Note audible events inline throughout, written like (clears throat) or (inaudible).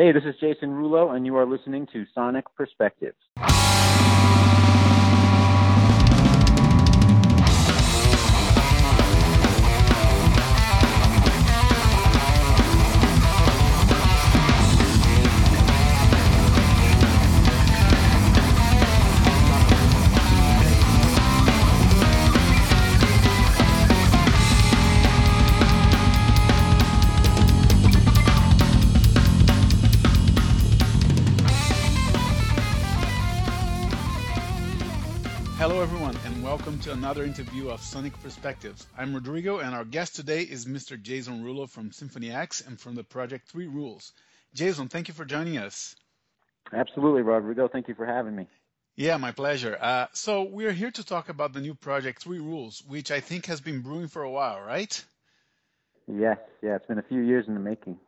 Hey, this is Jason Rullo, and you are listening to Sonic Perspectives. Another interview of Sonic Perspectives. I'm Rodrigo, and our guest today is Mr. Jason Rullo from Symphony X and from the project Three Rules. Jason, thank you for joining us. Absolutely, Rodrigo. Thank you for having me. Yeah, my pleasure. Uh, so, we're here to talk about the new project Three Rules, which I think has been brewing for a while, right? Yes, yeah, it's been a few years in the making.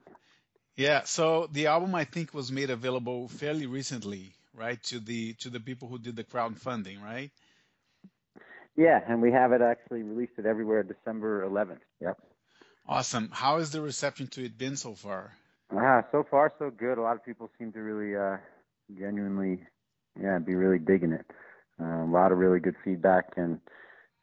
Yeah, so the album I think was made available fairly recently, right, to the to the people who did the crowdfunding, right? Yeah, and we have it actually released it everywhere December 11th. Yep. Awesome. How has the reception to it been so far? Ah, so far so good. A lot of people seem to really, uh, genuinely, yeah, be really digging it. Uh, a lot of really good feedback and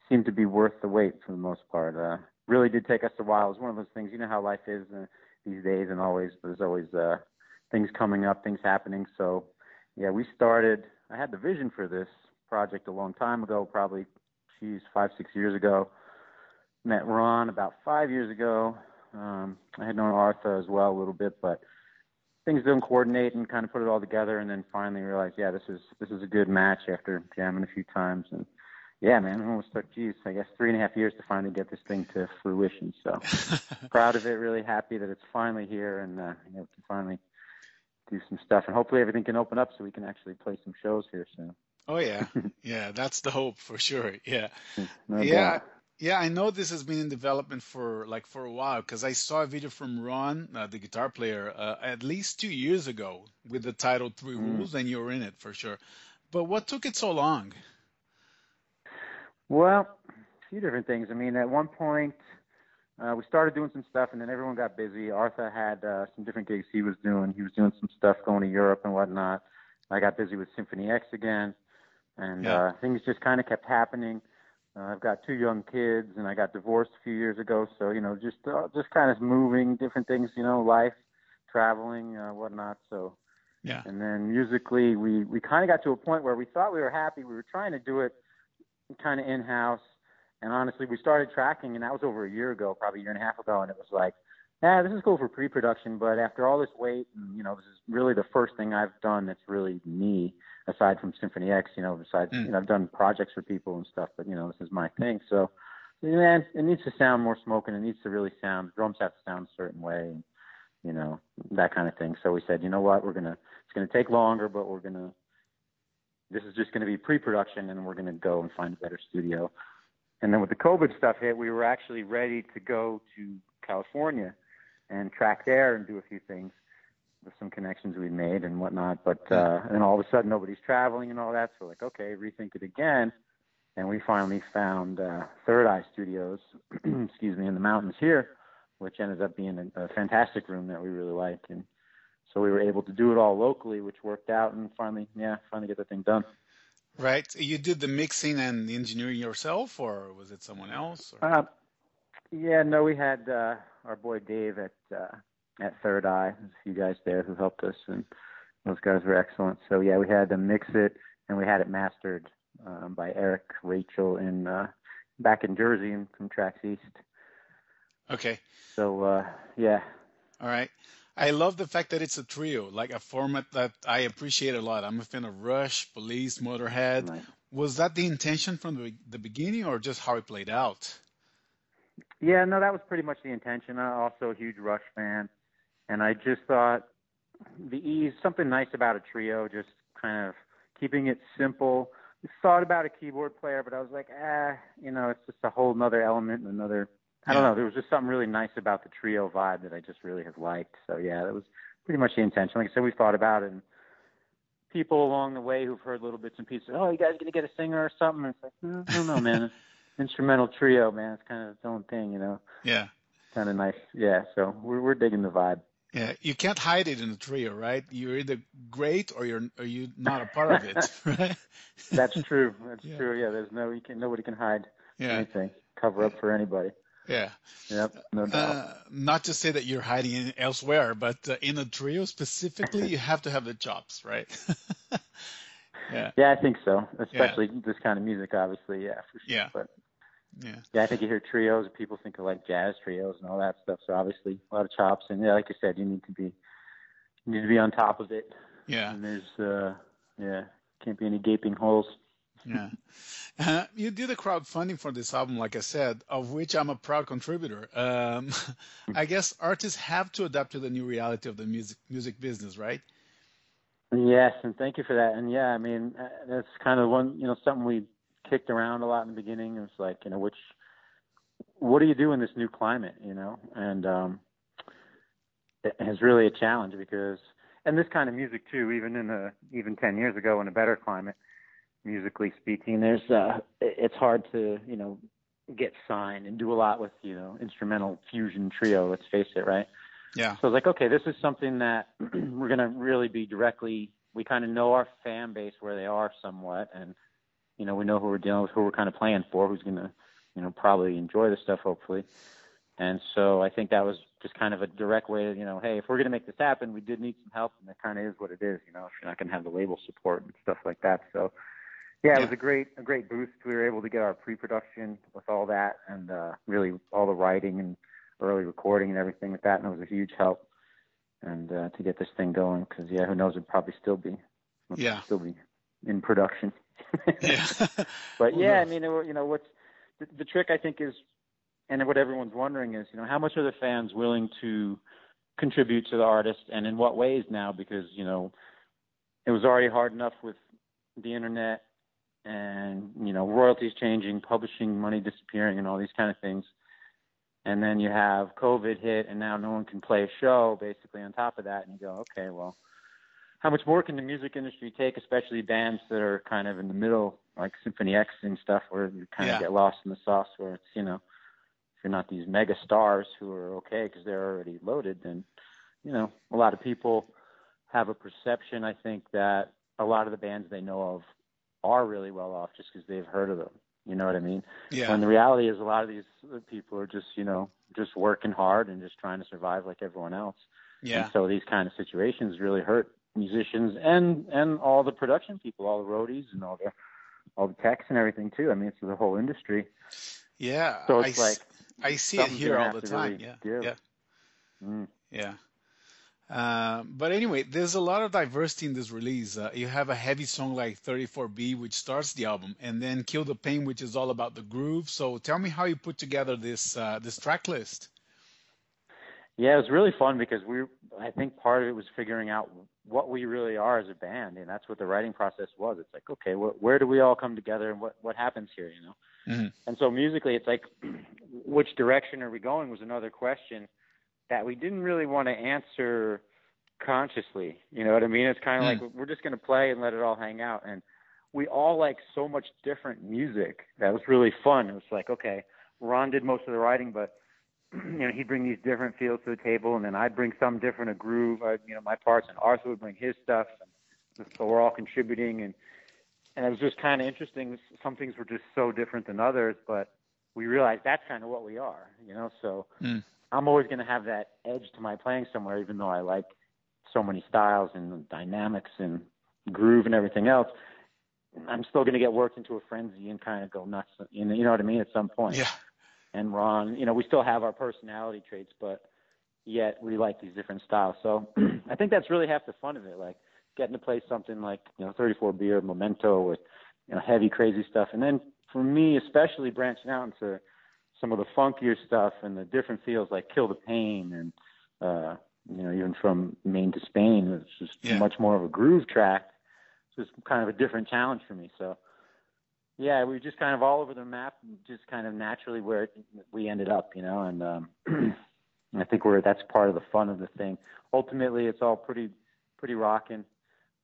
seemed to be worth the wait for the most part. Uh, really did take us a while. It was one of those things, you know how life is uh, these days, and always there's always uh, things coming up, things happening. So, yeah, we started. I had the vision for this project a long time ago, probably geez, five, six years ago. Met Ron about five years ago. Um, I had known Arthur as well a little bit, but things didn't coordinate and kind of put it all together. And then finally realized, yeah, this is this is a good match after jamming a few times. And yeah, man, it almost took, geez, I guess three and a half years to finally get this thing to fruition. So (laughs) proud of it, really happy that it's finally here and uh, you know, can finally do some stuff. And hopefully everything can open up so we can actually play some shows here soon. Oh yeah, (laughs) yeah, that's the hope for sure. Yeah, No yeah, doubt. yeah. I know this has been in development for like for a while because I saw a video from Ron, uh, the guitar player, uh, at least two years ago with the title Three Mm. Rules, and you were in it for sure. But what took it so long? Well, a few different things. I mean, at one point, uh, we started doing some stuff, and then everyone got busy. Arthur had uh, some different gigs he was doing. He was doing some stuff going to Europe and whatnot. I got busy with Symphony X again, and Yeah. uh, things just kind of kept happening. Uh, I've got two young kids, and I got divorced a few years ago. So you know, just uh, just kind of moving, different things. You know, life, traveling, uh, whatnot. So Yeah, and then musically, we we kind of got to a point where we thought we were happy. We were trying to do it kind of in house. And honestly, we started tracking, and that was over a year ago, probably a year and a half ago. And it was like, yeah, this is cool for pre-production, but after all this wait, and you know, this is really the first thing I've done that's really me, aside from Symphony X. You know, besides, Mm. you know, I've done projects for people and stuff, but you know, this is my thing. So, man, it needs to sound more smoking. It needs to really sound. Drums have to sound a certain way, and you know, that kind of thing. So we said, you know what, we're gonna. It's gonna take longer, but we're gonna this is just going to be pre-production and we're going to go and find a better studio and then with the covid stuff hit we were actually ready to go to california and track there and do a few things with some connections we'd made and whatnot but uh and then all of a sudden nobody's traveling and all that so we're like okay rethink it again and we finally found uh third eye studios (clears throat) excuse me in the mountains here which ended up being a, a fantastic room that we really liked, and so we were able to do it all locally, which worked out, and finally, yeah, finally get the thing done. right. You did the mixing and the engineering yourself, or was it someone else? Uh, yeah, no, we had uh, our boy Dave at uh, at Third Eye. There's a few guys there who helped us, and those guys were excellent. So yeah, we had to mix it, and we had it mastered um, by Eric Rachel in uh, back in Jersey and from Trax East. Okay. So uh, yeah, All right. I love the fact that it's a trio, like a format that I appreciate a lot. I'm a fan of Rush, Police, Motorhead. Right. Was that the intention from the, the beginning or just how it played out? Yeah, no, that was pretty much the intention. I'm also a huge Rush fan, and I just thought the ease, something nice about a trio, just kind of keeping it simple. Thought about a keyboard player, but I was like, ah, you know, it's just a whole other element, and another. I don't know. There was just something really nice about the trio vibe that I just really have liked. So yeah, that was pretty much the intention. Like I said, we thought about it. And people along the way who've heard little bits and pieces, oh, you guys gonna get a singer or something? It's like, "Mm, I don't know, man. (laughs) Instrumental trio, man. It's kind of its own thing, you know Yeah. kind of nice. Yeah, so we're we're digging the vibe. Yeah, you can't hide it in a trio, right? You're either great or you're or you're not a part of it, (laughs) right? That's true. That's yeah. true. Yeah, there's no you can nobody can hide yeah. anything, cover up for anybody. Yeah. Yep. No doubt. Uh, not to say that you're hiding elsewhere, but uh, in a trio specifically, you have to have the chops, right? (laughs) yeah. Yeah, I think so. Especially yeah. this kind of music, obviously. Yeah, for sure. Yeah. But yeah. Yeah, I think you hear trios, people think of like jazz trios and all that stuff. So obviously a lot of chops, and yeah, like you said, you need to be you need to be on top of it. Yeah. And there's uh yeah, can't be any gaping holes. yeah. (laughs) Uh, you did a crowdfunding for this album, like I said, of which I'm a proud contributor. Um, (laughs) I guess artists have to adapt to the new reality of the music music business, right? Yes, and thank you for that. And yeah, I mean, uh, that's kind of one, you know, something we kicked around a lot in the beginning. It was like, you know, which, what do you do in this new climate, you know? And um, it is really a challenge because, and this kind of music too, even in a, even 10 years ago in a better climate, musically speaking, there's, uh, it's hard to, you know, get signed and do a lot with, you know, instrumental fusion trio, let's face it, right? Yeah. So I was like, okay, this is something that (clears throat) we're going to really be directly, we kind of know our fan base where they are somewhat. And, you know, we know who we're dealing with, who we're kind of playing for, who's going to, you know, probably enjoy the stuff, hopefully. And so I think that was just kind of a direct way to, you know, hey, if we're going to make this happen, we did need some help, and that kind of is what it is, you know, if you're not going to have the label support and stuff like that. So, yeah, it was a great, a great boost. We were able to get our pre-production with all that, and uh, really all the writing and early recording and everything with that, and it was a huge help. And uh, to get this thing going, because yeah, who knows, it'd probably still be, yeah, still be in production yeah. (laughs) but yeah, I mean, you know, what's the, the trick I think is, and what everyone's wondering is, you know, how much are the fans willing to contribute to the artist, and in what ways now? Because you know, it was already hard enough with the internet and you know royalties changing, publishing money disappearing, and all these kind of things. And then you have COVID hit, and now no one can play a show basically on top of that. And you go, okay, well, how much more can the music industry take, especially bands that are kind of in the middle, like Symphony X and stuff, where you kind yeah. of get lost in the sauce, where it's you know, if you're not these mega stars who are okay because they're already loaded, then you know, a lot of people have a perception. I think that a lot of the bands they know of are really well off just because they've heard of them. You know what I mean? Yeah. And the reality is, a lot of these people are just, you know, just working hard and just trying to survive like everyone else. Yeah. And so these kind of situations really hurt musicians and and all the production people, all the roadies and all the all the techs and everything too. I mean, it's the whole industry. Yeah. So it's I, like I see it here all the time. Really yeah. Give. Yeah. Mm. Yeah. Uh, but anyway, there's a lot of diversity in this release. Uh, you have a heavy song like 34B, which starts the album, and then Kill the Pain, which is all about the groove. So tell me how you put together this uh, this track list. Yeah, it was really fun because we, I think part of it was figuring out what we really are as a band, and that's what the writing process was. It's like, okay, wh- where do we all come together, and what what happens here, you know? Mm-hmm. And so musically, it's like, (clears throat) which direction are we going was another question that we didn't really want to answer consciously. You know what I mean? It's kind of mm. like we're just going to play and let it all hang out, and we all like so much different music that was really fun. It was like, okay, Ron did most of the writing, but (clears throat) you know, he'd bring these different feels to the table, and then I'd bring some different a groove, uh, you know, my parts, and Arthur would bring his stuff, and so we're all contributing, and and it was just kind of interesting. Some things were just so different than others, but we realized that's kind of what we are, you know. So mm. I'm always going to have that edge to my playing somewhere, even though I like so many styles and dynamics and groove and everything else. I'm still going to get worked into a frenzy and kind of go nuts. You know, you know what I mean? At some point. Yeah and Ron, you know, we still have our personality traits, but yet we like these different styles. So (clears throat) I think that's really half the fun of it, like getting to play something like, you know, 34 beer memento with, you know, heavy, crazy stuff. And then for me, especially branching out into some of the funkier stuff and the different feels like Kill the Pain and, uh, you know, even from Maine to Spain, it's just yeah. much more of a groove track. It's just kind of a different challenge for me. So, yeah, we were just kind of all over the map, just kind of naturally where we ended up, you know. And um, (clears throat) I think we're that's part of the fun of the thing. Ultimately, it's all pretty pretty rocking,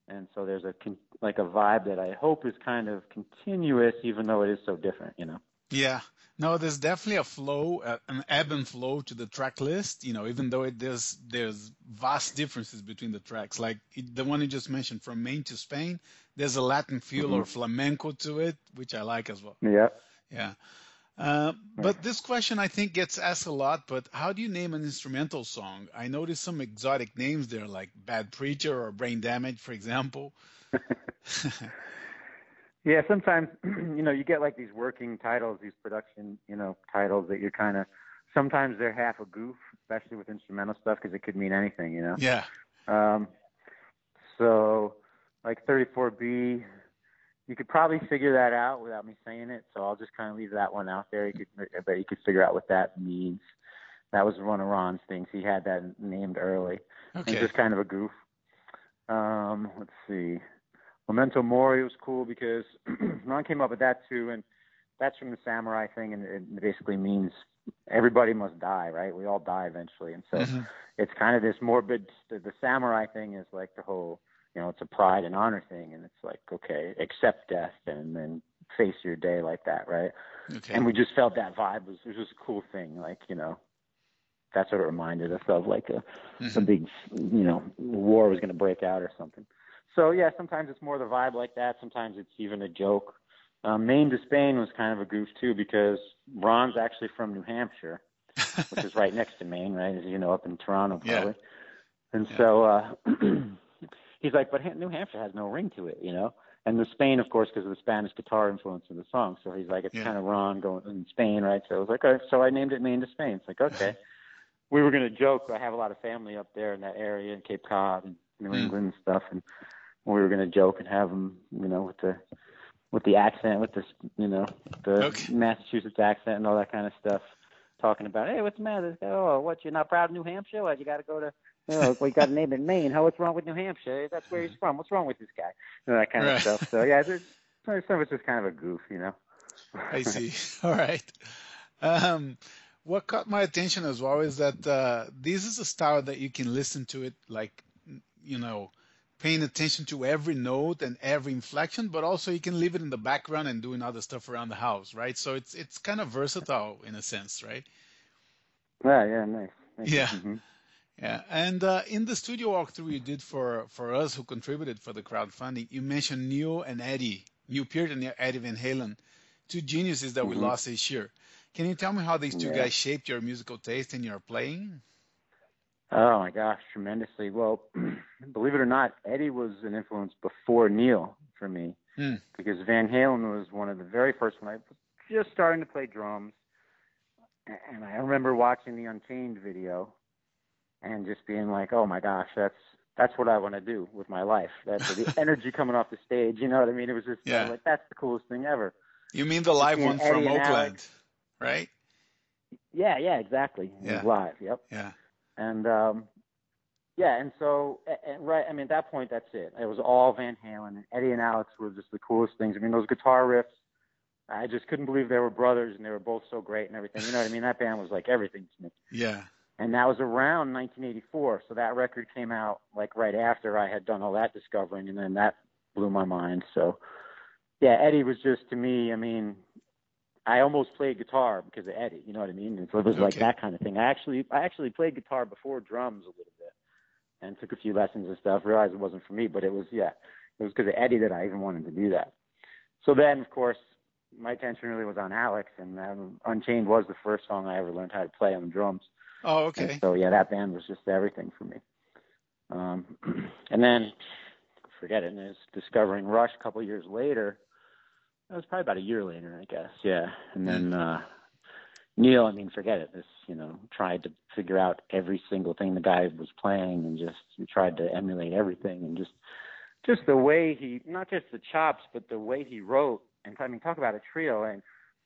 and so there's a like a vibe that I hope is kind of continuous, even though it is so different, you know. Yeah, No, there's definitely a flow, uh, an ebb and flow to the track list. You know, even though it, there's there's vast differences between the tracks. Like it, the one you just mentioned, from Maine to Spain, there's a Latin feel mm-hmm. or flamenco to it, which I like as well. Yeah. Yeah. Uh, but this question I think gets asked a lot. But how do you name an instrumental song? I noticed some exotic names there, like Bad Preacher or Brain Damage, for example. (laughs) (laughs) yeah, sometimes (clears throat) you know you get like these working titles, these production you know titles that you're kind of. Sometimes they're half a goof, especially with instrumental stuff, because it could mean anything, you know. Yeah. Um, so, like 34B, you could probably figure that out without me saying it. So I'll just kind of leave that one out there. You could, I bet you could figure out what that means. That was one of Ron's things. He had that named early. Okay. It's just kind of a goof. Um, let's see. Memento Mori was cool because (clears throat) Ron came up with that too, and that's from the samurai thing, and it basically means everybody must die, right? We all die eventually, and so mm-hmm. it's kind of this morbid. The, the samurai thing is like the whole you know, it's a pride and honor thing, and it's like, okay, accept death and then face your day like that, right? Okay. And we just felt that vibe was was just a cool thing, like you know, that's what it reminded us of, like a mm-hmm. a big, you know, war was going to break out or something. So yeah, sometimes it's more the vibe like that. Sometimes it's even a joke. Um, Maine to Spain was kind of a goof too because Ron's actually from New Hampshire, which is right next to Maine, right? As you know, up in Toronto, (laughs) probably. Yeah. And yeah. so uh (clears throat) he's like, but New Hampshire has no ring to it, you know. And the Spain, of course, because of the Spanish guitar influence in the song. So he's like, it's yeah. kind of wrong going in Spain, right? So I was like, okay. so I named it Maine to Spain. It's like, (laughs) okay. we were gonna joke. I have a lot of family up there in that area in Cape Cod and New mm. England and stuff, and we were gonna joke and have him, you know, with the with the accent, with the you know the okay. Massachusetts accent and all that kind of stuff, talking about, hey, what's the matter? Oh, what? You're not proud of New Hampshire? What? You got to go to you know, we got a name in Maine. How what's wrong with New Hampshire? That's where he's from. What's wrong with this guy? You know, that kind right. of stuff. So yeah, there's, some of it's just kind of a goof, you know. (laughs) I see. All right. Um, what caught my attention as well is that uh, this is a style that you can listen to it like, you know, paying attention to every note and every inflection, but also you can leave it in the background and doing other stuff around the house, right? So it's it's kind of versatile in a sense, right? Yeah, yeah, nice. nice. Yeah. Mm-hmm. Yeah, and uh, in the studio walkthrough you did for for us who contributed for the crowdfunding, you mentioned Neil and Eddie, Neil Peart and Eddie Van Halen, two geniuses that mm-hmm. we lost this year. Can you tell me how these two yeah. guys shaped your musical taste and your playing? Oh my gosh, tremendously. Well, (clears throat) believe it or not, Eddie was an influence before Neil for me hmm. because Van Halen was one of the very first when I was just starting to play drums. And I remember watching the Unchained video and just being like, oh my gosh, that's that's what I want to do with my life. That's the (laughs) energy coming off the stage. You know what I mean? It was just yeah. like that's the coolest thing ever. You mean the live one from Oakland, Alex. right? Yeah, yeah, exactly. Yeah. live. Yep. Yeah. And um, yeah, and so and right. I mean, at that point, that's it. It was all Van Halen. And Eddie and Alex were just the coolest things. I mean, those guitar riffs. I just couldn't believe they were brothers and they were both so great and everything. You know what I mean? That band was like everything to me. Yeah and that was around 1984. So that record came out like right after I had done all that discovering, and then that blew my mind. So yeah, Eddie was just to me. I mean, I almost played guitar because of Eddie. You know what I mean? And so it was okay. like that kind of thing. I actually I actually played guitar before drums a little bit, and took a few lessons and stuff. Realized it wasn't for me, but it was yeah, it was because of Eddie that I even wanted to do that. So then, of course, my attention really was on Alex, and um, Unchained was the first song I ever learned how to play on the drums. Oh, okay. And so yeah, that band was just everything for me. Um, (clears throat) and then forget it. And was discovering Rush a couple years later. That was probably about a year later, I guess. Yeah. And then uh, Neil, I mean, forget it. This, you know, tried to figure out every single thing the guy was playing, and just tried to emulate everything, and just just the way he, not just the chops, but the way he wrote. And I mean, talk about a trio. And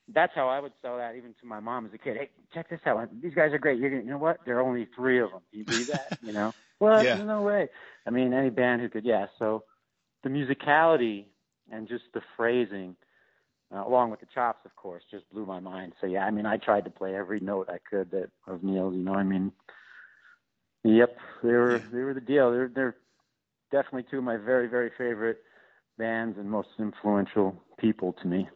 that's how I would sell that even to my mom as a kid. Hey, check this out. These guys are great. You're gonna, you know what? There are only three of them. Do you believe that? (laughs) you know? Well, yeah. no way. I mean, any band who could, yeah. So the musicality and just the phrasing, uh, along with the chops, of course, just blew my mind. So yeah, I mean, I tried to play every note I could that of Neil's. You know, I mean, yep, they were yeah. they were the deal. They're they're definitely two of my very very favorite bands and most influential people to me.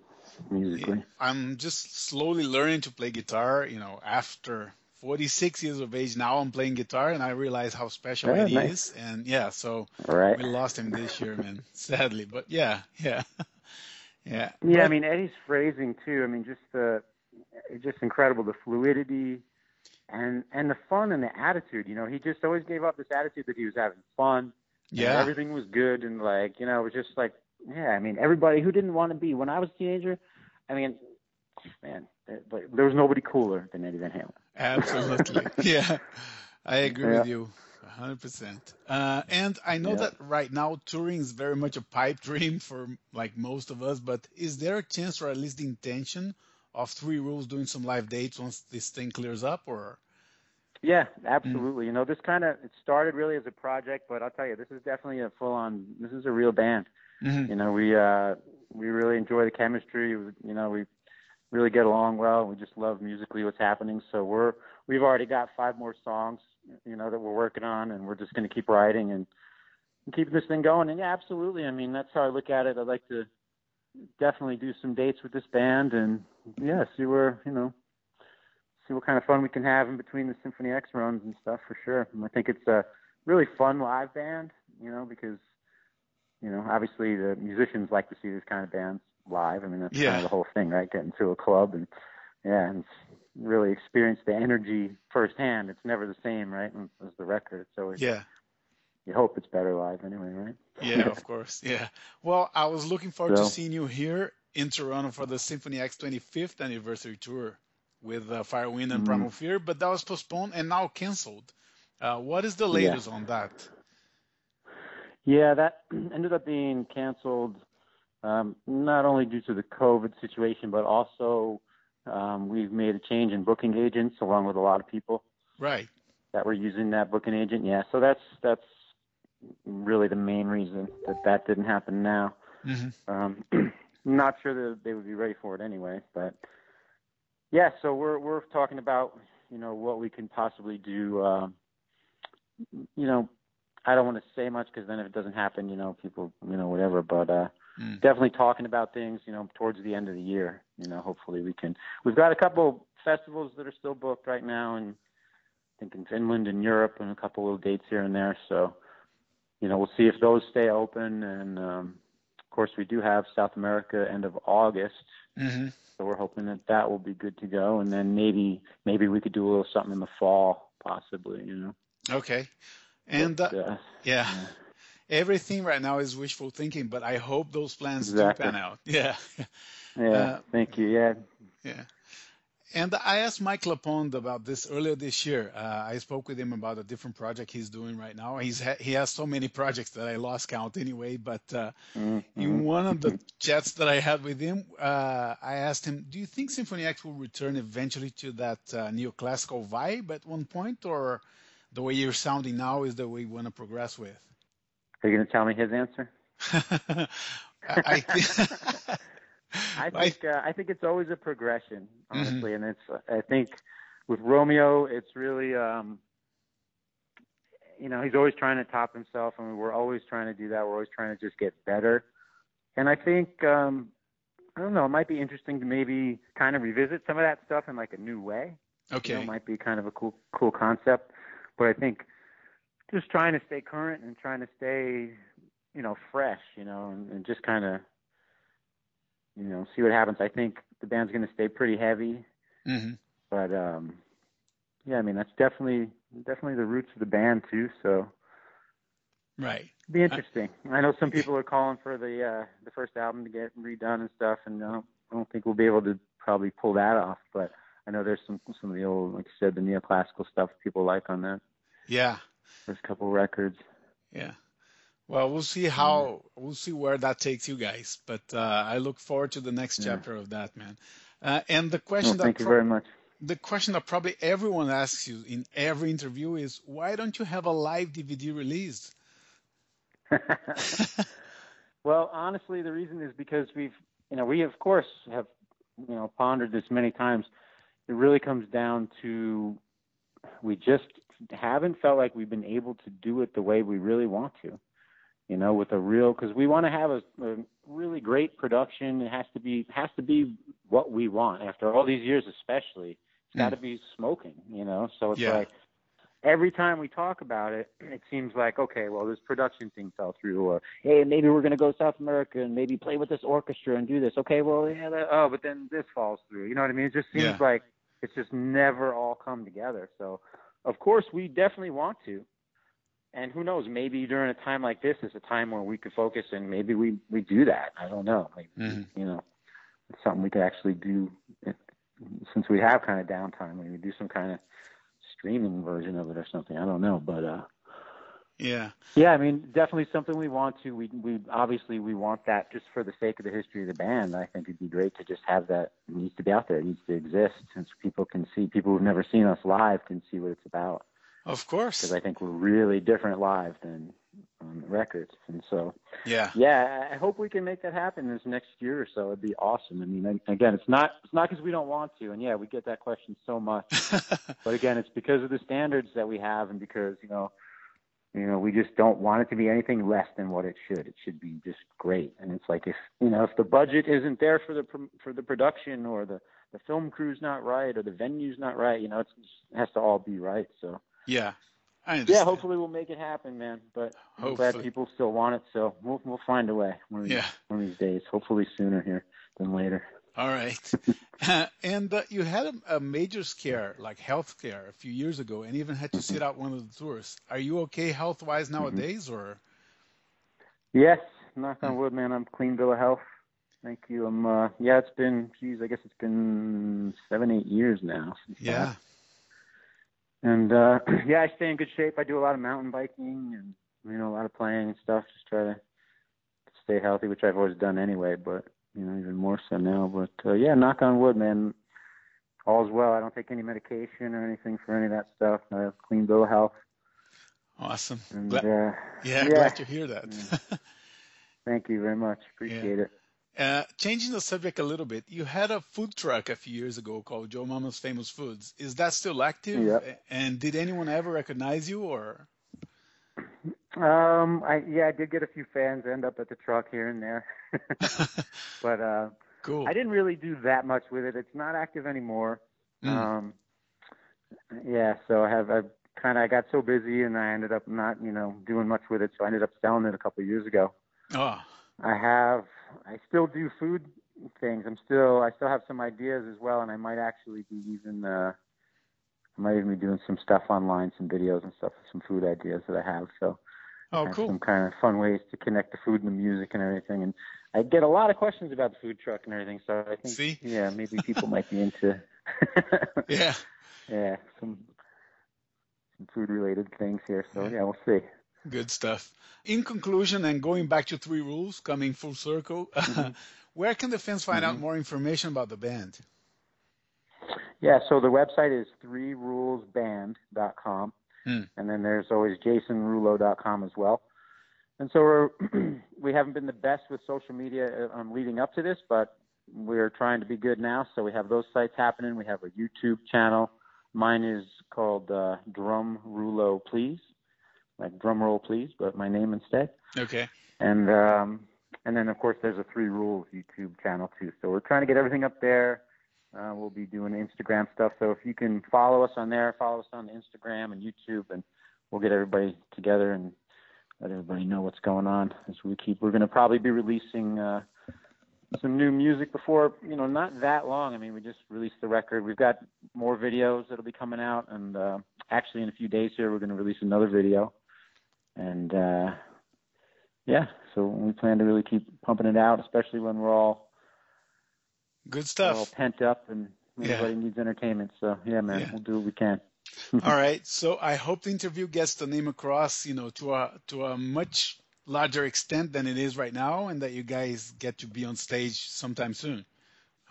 musically. I'm just slowly learning to play guitar. You know, after 46 years of age now, I'm playing guitar, and I realize how special Yeah, Eddie nice. is. And yeah, so Right. we lost him this year, man, sadly. But yeah, yeah, (laughs) yeah. Yeah, I mean Eddie's phrasing too. I mean, just the it's just incredible the fluidity and and the fun and the attitude. You know, he just always gave up this attitude that he was having fun. yeah, everything was good and like you know it was just like yeah. I mean, everybody who didn't want to be when I was a teenager. I mean, man, there, there was nobody cooler than Eddie Van Halen. absolutely. (laughs) yeah, I agree Yeah. with you. 100%. Uh, and I know Yeah. that right now touring is very much a pipe dream for like most of us, but is there a chance or at least the intention of Three Rules doing some live dates once this thing clears up or? Yeah, Mm. absolutely. You know, this kind of it started really as a project, but I'll tell you, this is definitely a full on. This is a real band. Mhm. You know, we uh we really enjoy the chemistry. You know, we really get along well. We just love musically what's happening. So we're we've already got five more songs, you know, that we're working on, and we're just going to keep writing and, and keeping this thing going. And yeah, absolutely. I mean, that's how I look at it. I'd like to definitely do some dates with this band and yeah, see where you know see what kind of fun we can have in between the Symphony X runs and stuff for sure. And I think it's a really fun live band, you know, because you know obviously the musicians like to see these kind of bands live. I mean that's Yeah. kind of the whole thing, right? Getting to a club and yeah, and really experience the energy firsthand. It's never the same, right? As the record. It's always Yeah. you hope it's better live anyway, right? Yeah, of course. Yeah. Well, I was looking forward to seeing you here in Toronto for the Symphony X 25th anniversary tour with uh, Firewind and Mhm. Primal Fear, but that was postponed and now canceled. Uh, what is the Yeah. latest on that? Yeah, that (clears throat) ended up being canceled, um, not only due to the COVID situation, but also um, we've made a change in booking agents along with a lot of people Right. that were using that booking agent. Yeah, so that's that's really the main reason that that didn't happen now. hmm Um, (clears throat) not sure that they would be ready for it anyway, but yeah. So we're we're talking about you know what we can possibly do. Um, you know, I don't want to say much because then if it doesn't happen, you know, people you know whatever. But uh, Mm. definitely talking about things. You know, towards the end of the year. You know, hopefully we can. We've got a couple festivals that are still booked right now, and I think in Finland and Europe, and a couple little dates here and there. So you know, we'll see if those stay open. And um, of course, we do have South America end of August, hmm so we're hoping that that will be good to go. And then maybe maybe we could do a little something in the fall, possibly. You know. Okay. And uh, But, uh, yeah, everything right now is wishful thinking, but I hope those plans Exactly. do pan out. (laughs) Yeah. yeah. uh, thank you. Yeah. Yeah. And I asked Mike LePond about this earlier this year. Uh, I spoke with him about a different project he's doing right now. He's ha- he has so many (laughs) projects that I lost count anyway. But uh, Mhm. in one of the chats that I had with him, uh, I asked him, "Do you think Symphony X will return eventually to that uh, neoclassical vibe at one point, or the way you're sounding now is the way you want to progress with?" Are you going to tell me his answer? (laughs) I, think. (laughs) I think uh, I think it's always a progression, honestly, and it's I think with Romeo, it's really um, you know he's always trying to top himself, and we're always trying to do that. We're always trying to just get better, and I think um, I don't know, it might be interesting to maybe kind of revisit some of that stuff in like a new way. You know, okay. it might be kind of a cool cool concept, but I think just trying to stay current and trying to stay you know fresh, you know, and, and just kind of you know see what happens. I think the band's going to stay pretty heavy, hmm but um yeah, I mean that's definitely definitely the roots of the band too. So Right. it'll be interesting. I know some people are calling for the uh the first album to get redone and stuff, and I don't, I don't think we'll be able to probably pull that off, but. I know there's some some of the old, like you said, the neoclassical stuff people like on that. Yeah. There's a couple records. Yeah. Well, we'll see how we'll see where that takes you guys. But uh, I look forward to the next Yeah. chapter of that, man. Uh, and the Well, question thank that you pro- very much. the question that probably everyone asks you in every interview is why don't you have a live DVD released? (laughs) (laughs) well, honestly, the reason is because we've, you know, we of course have, you know, pondered this many times. It really comes down to we just haven't felt like we've been able to do it the way we really want to. you know, with a real because we want to have a, a really great production. It has to be has to be what we want after all these years, especially. It's got to mm. be smoking, you know. So it's Yeah. like every time we talk about it, it seems like okay, well, this production thing fell through, or hey, maybe we're gonna go to South America and maybe play with this orchestra and do this. Okay, well, yeah, that, oh, but then this falls through. You know what I mean? It just seems Yeah. like it's just never all come together. So, of course, we definitely want to. And who knows? Maybe during a time like this is a time where we could focus, and maybe we we do that. I don't know. Like, Mhm. You know, it's something we could actually do since we have kind of downtime. Maybe do some kind of streaming version of it or something. I don't know, but uh, Yeah. yeah, I mean, definitely something we want to. We we obviously we want that just for the sake of the history of the band. I think it'd be great to just have that. It needs to be out there. It needs to exist, since people can see. People who've never seen us live can see what it's about. Of course. Because I think we're really different live than on the records. And so, Yeah. yeah, I hope we can make that happen this next year or so. It'd be awesome. I mean, again, it's not it's not because we don't want to. And yeah, we get that question so much. (laughs) But again, it's because of the standards that we have, and because you know, you know, we just don't want it to be anything less than what it should. It should be just great. And it's like if you know, if the budget isn't there for the for the production, or the the film crew's not right, or the venue's not right, you know, it's, it has to all be right. So yeah. I yeah, hopefully we'll make it happen, man. But I'm glad people still want it, so we'll we'll find a way one of these, Yeah. one of these days. Hopefully sooner here than later. All right. (laughs) and uh, you had a, a major scare, like health scare, a few years ago, and even had to sit out one of the tours. Are you okay health wise nowadays, or? Yes, knock on wood, man. I'm clean bill of health. Thank you. I'm uh yeah, it's been geez, I guess it's been seven, eight years now. since Yeah. that. And uh (clears throat) yeah, I stay in good shape. I do a lot of mountain biking and you know, a lot of playing and stuff, just try to stay healthy, which I've always done anyway, but you know, even more so now. But uh, yeah, knock on wood, man. All's well. I don't take any medication or anything for any of that stuff. I have clean bill of health. Awesome. And Glad- uh yeah, yeah. glad to hear that. (laughs) thank you very much. Appreciate it. Uh, changing the subject a little bit, you had a food truck a few years ago called Joe Mama's Famous Foods. Is that still active? Yep. And did anyone ever recognize you, or? Um, I yeah, I did get a few fans end up at the truck here and there, (laughs) but uh, cool. I didn't really do that much with it. It's not active anymore. Mm. Um, yeah, so I have I kind of I got so busy and I ended up not you know doing much with it. So I ended up selling it a couple of years ago. Oh, I have I still do food things. I'm still I still have some ideas as well, and I might actually be even uh, I might even be doing some stuff online, some videos and stuff, some food ideas that I have. So oh, cool. some kind of fun ways to connect the food and the music and everything. And I get a lot of questions about the food truck and everything. So I think, See? yeah, maybe people might be into, (laughs) (laughs) Yeah. yeah, some some food related things here. So yeah, we'll see. Good stuff. In conclusion, and going back to Three Rules, coming full circle, (laughs) where can the fans find out more information about the band? Yeah, so the website is threerulesband.com, Hmm. and then there's always jasonrullo.com as well. And so we're (clears throat) we haven't been the best with social media um, leading up to this, but we're trying to be good now. So we have those sites happening. We have a YouTube channel. Mine is called uh, Drum Rulo Please, like drum roll please, but my name instead. Okay. And um, and then of course there's a Three Rules YouTube channel too. So we're trying to get everything up there. Uh, we'll be doing Instagram stuff. So if you can follow us on there, follow us on Instagram and YouTube, and we'll get everybody together and let everybody know what's going on as we keep. We're going to probably be releasing uh, some new music before you know not that long. I mean, we just released the record. We've got more videos that'll be coming out, and uh, actually in a few days here we're going to release another video. And uh, yeah, so we plan to really keep pumping it out, especially when we're all Good we're all pent up and Yeah. everybody needs entertainment. So yeah, man, Yeah. we'll do what we can. (laughs) All right. So I hope the interview gets the name across, you know, to a to a much larger extent than it is right now, and that you guys get to be on stage sometime soon.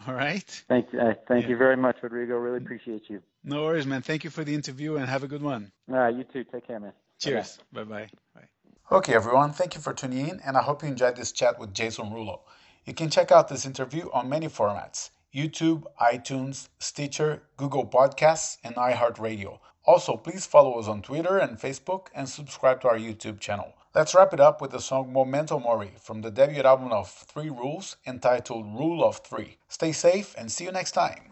All right. Thank uh, thank Yeah. you very much, Rodrigo. Really appreciate you. No worries, man. Thank you for the interview, and have a good one. All right, you too. Take care, man. Cheers. Bye bye. Bye. Okay, everyone. Thank you for tuning in, and I hope you enjoyed this chat with Jason Rullo. You can check out this interview on many formats YouTube, iTunes, Stitcher, Google Podcasts, and iHeartRadio. Also, please follow us on Twitter and Facebook and subscribe to our YouTube channel. Let's wrap it up with the song Memento Mori from the debut album of Three Rules entitled Rule of Three. Stay safe and see you next time.